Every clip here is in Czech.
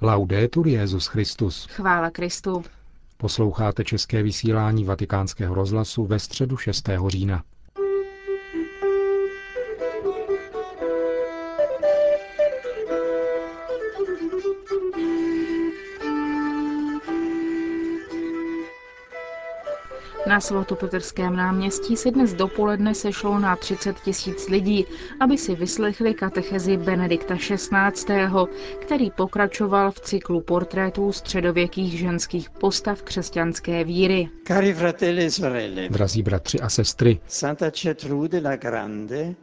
Laudetur Jezus Christus. Chvála Kristu. Posloucháte české vysílání Vatikánského rozhlasu ve středu 6. října. Na svatopetrském náměstí se dnes dopoledne sešlo na 30 tisíc lidí, aby si vyslechli katechezi Benedikta XVI., který pokračoval v cyklu portrétů středověkých ženských postav křesťanské víry. Cari fratelli e sorelle, Drazí bratři a sestry, Santa Gertrude la Grande,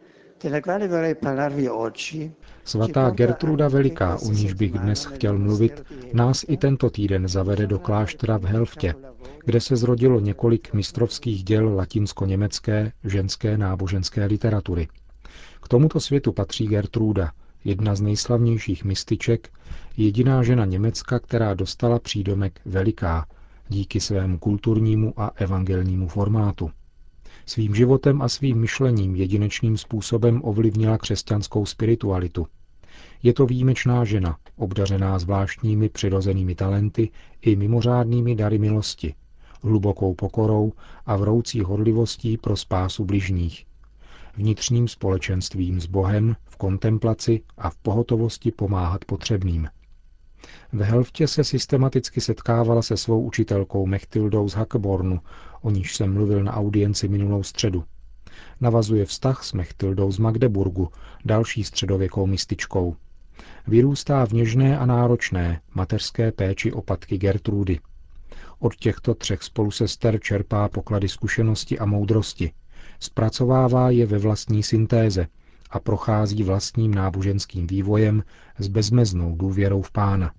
della quale vorrei parlarvi oggi, svatá Gertruda Veliká, o níž bych dnes chtěl mluvit, nás i tento týden zavede do kláštera v Helftě, kde se zrodilo několik mistrovských děl latinsko-německé ženské náboženské literatury. K tomuto světu patří Gertruda, jedna z nejslavnějších mističek, jediná žena Německa, která dostala přídomek Veliká díky svému kulturnímu a evangelnímu formátu. Svým životem a svým myšlením jedinečným způsobem ovlivnila křesťanskou spiritualitu. Je to výjimečná žena, obdařená zvláštními přirozenými talenty i mimořádnými dary milosti, hlubokou pokorou a vroucí horlivostí pro spásu bližních, vnitřním společenstvím s Bohem, v kontemplaci a v pohotovosti pomáhat potřebným. V Helftě se systematicky setkávala se svou učitelkou Mechtildou z Hakebornu, o níž jsem mluvil na audienci minulou středu. Navazuje vztah s Mechtildou z Magdeburgu, další středověkou mističkou. Vyrůstá v něžné a náročné mateřské péči opatky Gertrudy. Od těchto třech spolusester čerpá poklady zkušenosti a moudrosti. Zpracovává je ve vlastní syntéze a prochází vlastním náboženským vývojem s bezmeznou důvěrou v pána.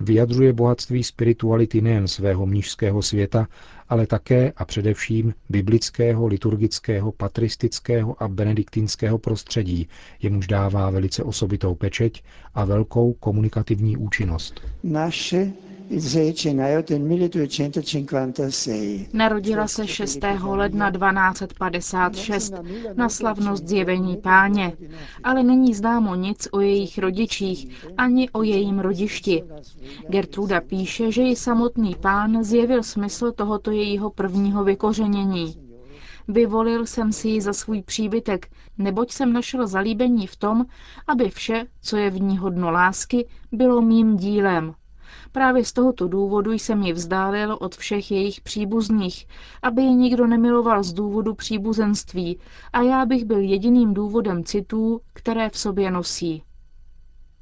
Vyjadřuje bohatství spirituality nejen svého mnižského světa, ale také a především biblického, liturgického, patristického a benediktinského prostředí, jemuž dává velice osobitou pečeť a velkou komunikativní účinnost. nasce il 6 gennaio del 1256. Narodila se 6. ledna 1256 na slavnost zjevení páně, ale není známo nic o jejich rodičích ani o jejím rodišti. Gertruda píše, že ji samotný pán zjevil smysl tohoto jejího prvního vykořenění. Vyvolil jsem si ji za svůj příbytek, neboť jsem našel zalíbení v tom, aby vše, co je v ní hodno lásky, bylo mým dílem. Právě z tohoto důvodu jsem ji vzdálil od všech jejich příbuzných, aby ji nikdo nemiloval z důvodu příbuzenství a já bych byl jediným důvodem citů, které v sobě nosí.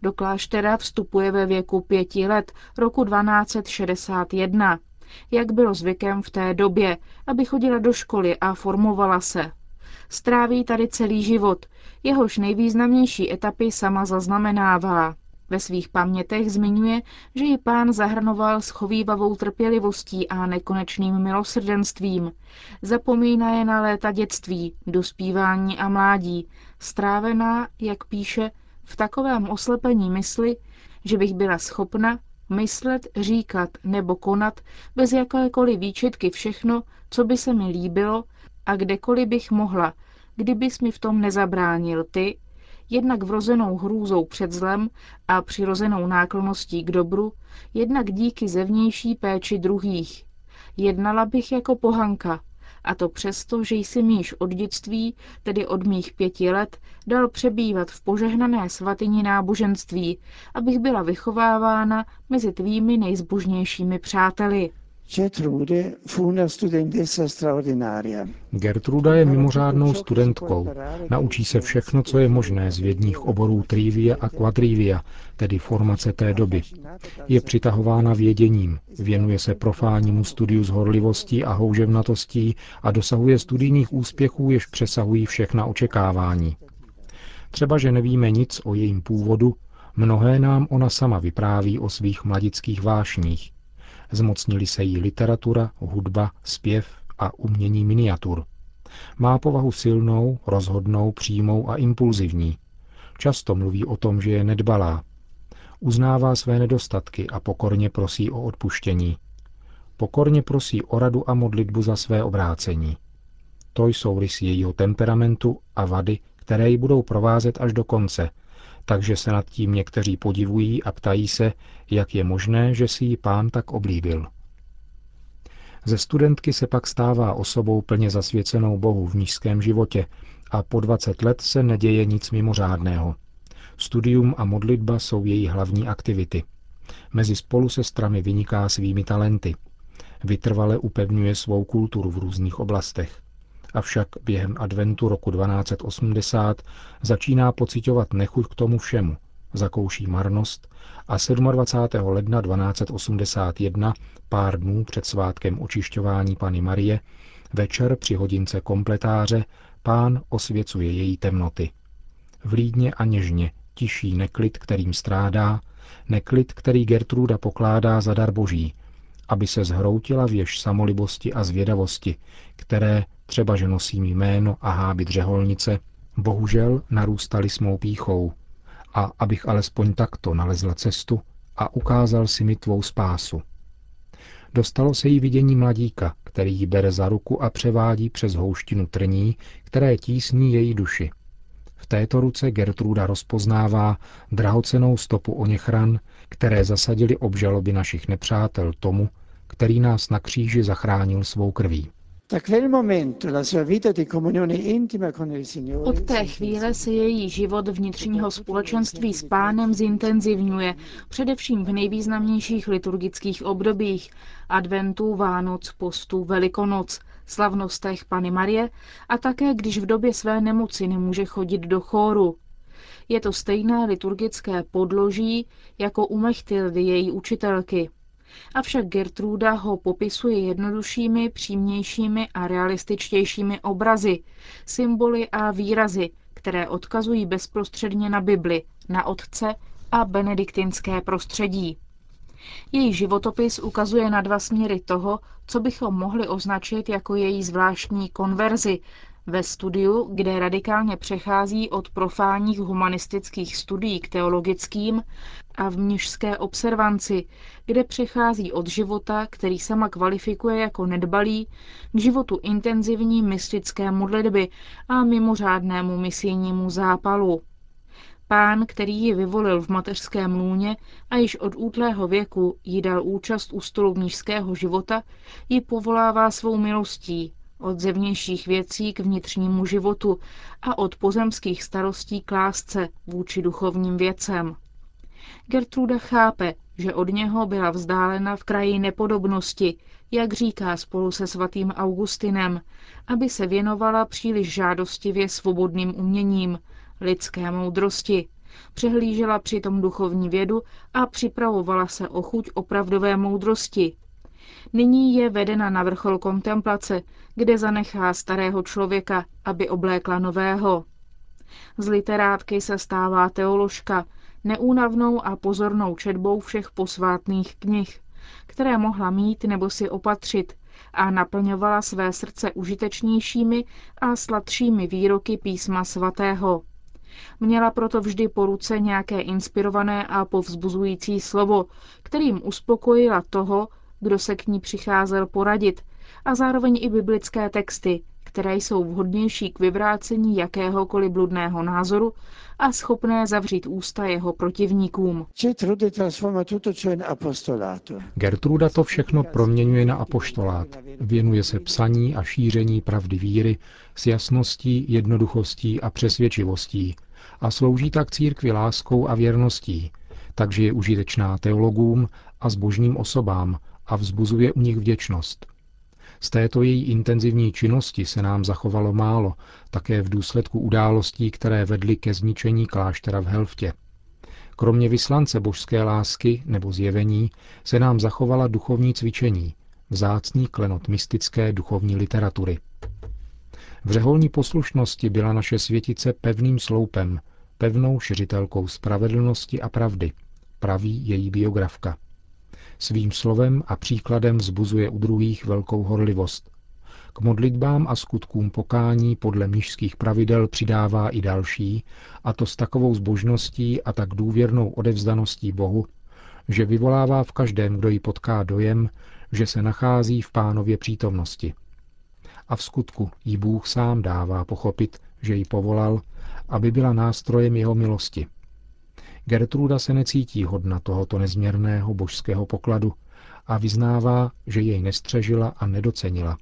Do kláštera vstupuje ve věku pěti let roku 1261, jak bylo zvykem v té době, aby chodila do školy a formovala se. Stráví tady celý život, jehož nejvýznamnější etapy sama zaznamenává. Ve svých pamětech zmiňuje, že ji pán zahrnoval schovývavou trpělivostí a nekonečným milosrdenstvím. Zapomíná je na léta dětství, dospívání a mládí, strávená, jak píše, v takovém oslepení mysli, že bych byla schopna myslet, říkat nebo konat bez jakékoliv výčitky všechno, co by se mi líbilo a kdekoliv bych mohla, kdybys mi v tom nezabránil ty, jednak vrozenou hrůzou před zlem a přirozenou náklonností k dobru, jednak díky zevnější péči druhých. Jednala bych jako pohanka, a to přesto, že jsi mi již od dětství, tedy od mých pěti let, dal přebývat v požehnané svatyni náboženství, abych byla vychovávána mezi tvými nejzbožnějšími přáteli. Gertruda je mimořádnou studentkou. Naučí se všechno, co je možné z vědních oborů trivia a quadrivia, tedy formace té doby. Je přitahována věděním, věnuje se profánnímu studiu s horlivostí a houževnatostí a dosahuje studijních úspěchů, jež přesahují všechna očekávání. Třeba, že nevíme nic o jejím původu, mnohé nám ona sama vypráví o svých mladických vášních. Zmocnili se jí literatura, hudba, zpěv a umění miniatur. Má povahu silnou, rozhodnou, přímou a impulzivní. Často mluví o tom, že je nedbalá. Uznává své nedostatky a pokorně prosí o odpuštění. Pokorně prosí o radu a modlitbu za své obrácení. To jsou rysy jejího temperamentu a vady, které ji budou provázet až do konce, takže se nad tím někteří podivují a ptají se, jak je možné, že si ji pán tak oblíbil. Ze studentky se pak stává osobou plně zasvěcenou Bohu v nízkém životě a po 20 let se neděje nic mimořádného. Studium a modlitba jsou její hlavní aktivity. Mezi spolusestrami vyniká svými talenty. Vytrvale upevňuje svou kulturu v různých oblastech. Avšak během adventu roku 1280 začíná pocitovat nechuť k tomu všemu. Zakouší marnost a 27. ledna 1281, pár dnů před svátkem očišťování Pany Marie, večer při hodince kompletáře, pán osvěcuje její temnoty. Vlídně a něžně tiší neklid, kterým strádá, neklid, který Gertruda pokládá za dar boží, aby se zhroutila věž samolibosti a zvědavosti, které, třeba že nosím jméno a háby dřeholnice, bohužel narůstaly s mou píchou, a abych alespoň takto nalezla cestu a ukázal si mi tvou spásu. Dostalo se jí vidění mladíka, který ji bere za ruku a převádí přes houštinu trní, které tísní její duši. V této ruce Gertruda rozpoznává drahocenou stopu o něch ran, které zasadili obžaloby našich nepřátel tomu, který nás na kříži zachránil svou krví. Od té chvíle se její život vnitřního společenství s pánem zintenzivňuje, především v nejvýznamnějších liturgických obdobích adventu, Vánoc, postu, Velikonoc, slavnostech Pany Marie a také když v době své nemoci nemůže chodit do chóru. Je to stejné liturgické podloží jako u Mechtildy, její učitelky. Avšak Gertruda ho popisuje jednoduššími, přímějšími a realističtějšími obrazy, symboly a výrazy, které odkazují bezprostředně na Bibli, na Otce a benediktinské prostředí. Její životopis ukazuje na dva směry toho, co bychom mohli označit jako její zvláštní konverzi, ve studiu, kde radikálně přechází od profánních humanistických studií k teologickým a v mnižské observanci, kde přechází od života, který sama kvalifikuje jako nedbalý, k životu intenzivní mystické modlitby a mimořádnému misijnímu zápalu. Pán, který ji vyvolil v mateřském lůně a již od útlého věku jí dal účast u stolu mnižského života, ji povolává svou milostí, od zevnějších věcí k vnitřnímu životu a od pozemských starostí k lásce vůči duchovním věcem. Gertruda chápe, že od něho byla vzdálena v kraji nepodobnosti, jak říká spolu se svatým Augustinem, aby se věnovala příliš žádostivě svobodným uměním, lidské moudrosti. Přehlížela přitom duchovní vědu a připravovala se o chuť opravdové moudrosti, Nyní je vedena na vrchol kontemplace, kde zanechá starého člověka, aby oblékla nového. Z literátky se stává teoložka, neúnavnou a pozornou četbou všech posvátných knih, které mohla mít nebo si opatřit a naplňovala své srdce užitečnějšími a sladšími výroky písma svatého. Měla proto vždy po ruce nějaké inspirované a povzbuzující slovo, kterým uspokojila toho, kdo se k ní přicházel poradit, a zároveň i biblické texty, které jsou vhodnější k vyvrácení jakéhokoliv bludného názoru a schopné zavřít ústa jeho protivníkům. Gertruda to všechno proměňuje na apoštolát. Věnuje se psaní a šíření pravdy víry s jasností, jednoduchostí a přesvědčivostí a slouží tak církvi láskou a věrností, takže je užitečná teologům a zbožným osobám, a vzbuzuje u nich vděčnost. Z této její intenzivní činnosti se nám zachovalo málo, také v důsledku událostí, které vedly ke zničení kláštera v Helftě. Kromě vyslance božské lásky nebo zjevení se nám zachovala duchovní cvičení, vzácný klenot mystické duchovní literatury. V řeholní poslušnosti byla naše světice pevným sloupem, pevnou šiřitelkou spravedlnosti a pravdy, praví její biografka. Svým slovem a příkladem vzbuzuje u druhých velkou horlivost. K modlitbám a skutkům pokání podle mnižských pravidel přidává i další, a to s takovou zbožností a tak důvěrnou odevzdaností Bohu, že vyvolává v každém, kdo ji potká dojem, že se nachází v pánově přítomnosti. A v skutku jí Bůh sám dává pochopit, že ji povolal, aby byla nástrojem jeho milosti. Gertruda se necítí hodna tohoto nezměrného božského pokladu a vyznává, že jej nestřežila a nedocenila.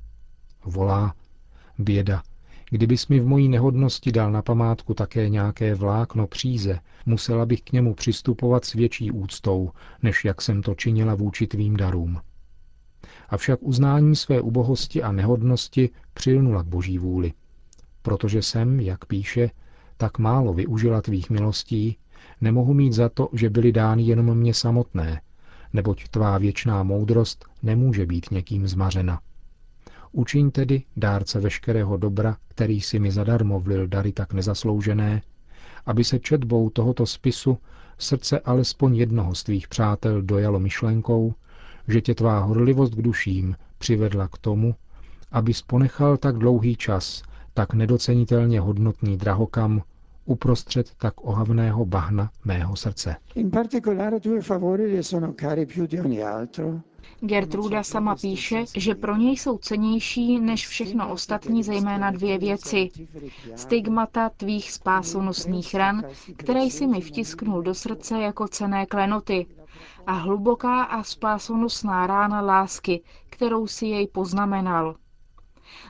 Volá, běda, kdybys mi v mojí nehodnosti dal na památku také nějaké vlákno příze, musela bych k němu přistupovat s větší úctou, než jak jsem to činila vůči tvým darům. Avšak uznání své ubohosti a nehodnosti přilnula k boží vůli. Protože jsem, jak píše, tak málo využila tvých milostí, nemohu mít za to, že byly dány jenom mě samotné, neboť tvá věčná moudrost nemůže být někým zmařena. Učiň tedy, dárce veškerého dobra, který si mi zadarmo vlil dary tak nezasloužené, aby se četbou tohoto spisu srdce alespoň jednoho z tvých přátel dojalo myšlenkou, že tě tvá horlivost k duším přivedla k tomu, abys ponechal tak dlouhý čas, tak nedocenitelně hodnotný drahokam uprostřed tak ohavného bahna mého srdce. Gertruda sama píše, že pro něj jsou cenější než všechno ostatní zejména dvě věci. Stigmata tvých spásonosných ran, které jsi mi vtisknul do srdce jako cené klenoty, a hluboká a spásonosná rána lásky, kterou si jej poznamenal.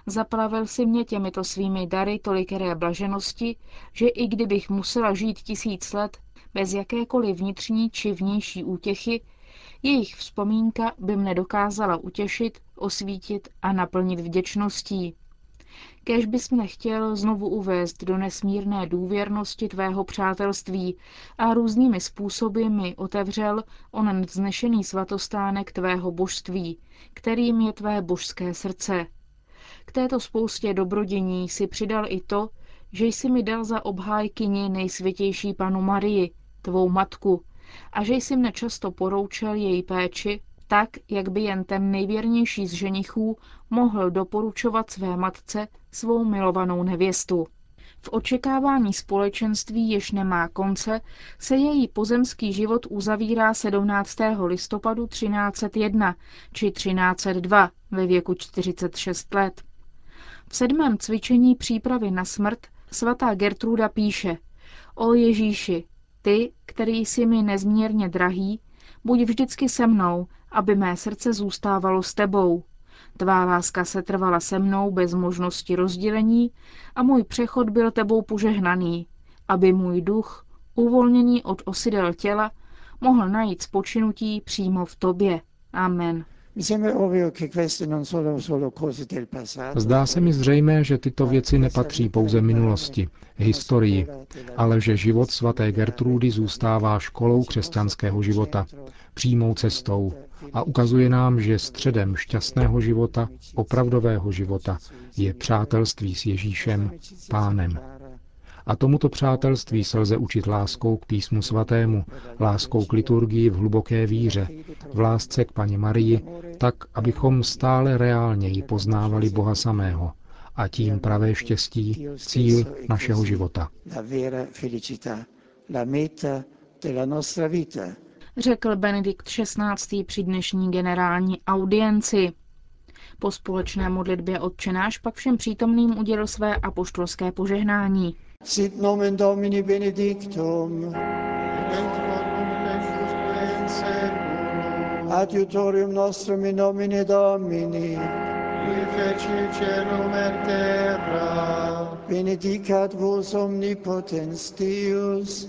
Zaplavil si mě těmito svými dary tolikeré blaženosti, že i kdybych musela žít tisíc let bez jakékoliv vnitřní či vnější útěchy, jejich vzpomínka by mne dokázala utěšit, osvítit a naplnit vděčností. Kež bys mne chtěl znovu uvést do nesmírné důvěrnosti tvého přátelství a různými způsoby mi otevřel onen vznešený svatostánek tvého božství, kterým je tvé božské srdce. K této spoustě dobrodění si přidal i to, že jsi mi dal za obhájkyni nejsvětější panu Marii, tvou matku, a že jsi mne často poroučel její péči, tak, jak by jen ten nejvěrnější z ženichů mohl doporučovat své matce svou milovanou nevěstu. V očekávání společenství, jež nemá konce, se její pozemský život uzavírá 17. listopadu 1301 či 1302 ve věku 46 let. V sedmém cvičení přípravy na smrt svatá Gertruda píše O Ježíši, ty, který jsi mi nezměrně drahý, buď vždycky se mnou, aby mé srdce zůstávalo s tebou. Tvá láska se trvala se mnou bez možnosti rozdělení a můj přechod byl tebou požehnaný, aby můj duch, uvolněný od osidel těla, mohl najít spočinutí přímo v tobě. Amen. Zdá se mi zřejmé, že tyto věci nepatří pouze minulosti, historii, ale že život svaté Gertrudy zůstává školou křesťanského života, přímou cestou a ukazuje nám, že středem šťastného života, opravdového života, je přátelství s Ježíšem, Pánem. A tomuto přátelství se lze učit láskou k písmu svatému, láskou k liturgii v hluboké víře, v lásce k paní Marii, tak, abychom stále reálněji poznávali Boha samého a tím pravé štěstí, cíl našeho života. Řekl Benedikt XVI. při dnešní generální audienci. Po společné modlitbě odčenáš pak všem přítomným udělil své apoštolské požehnání. Sit nomen Domini benedictum. Adiutorium nostrum in nomine Domini. Benedicat vos omnipotens Deus,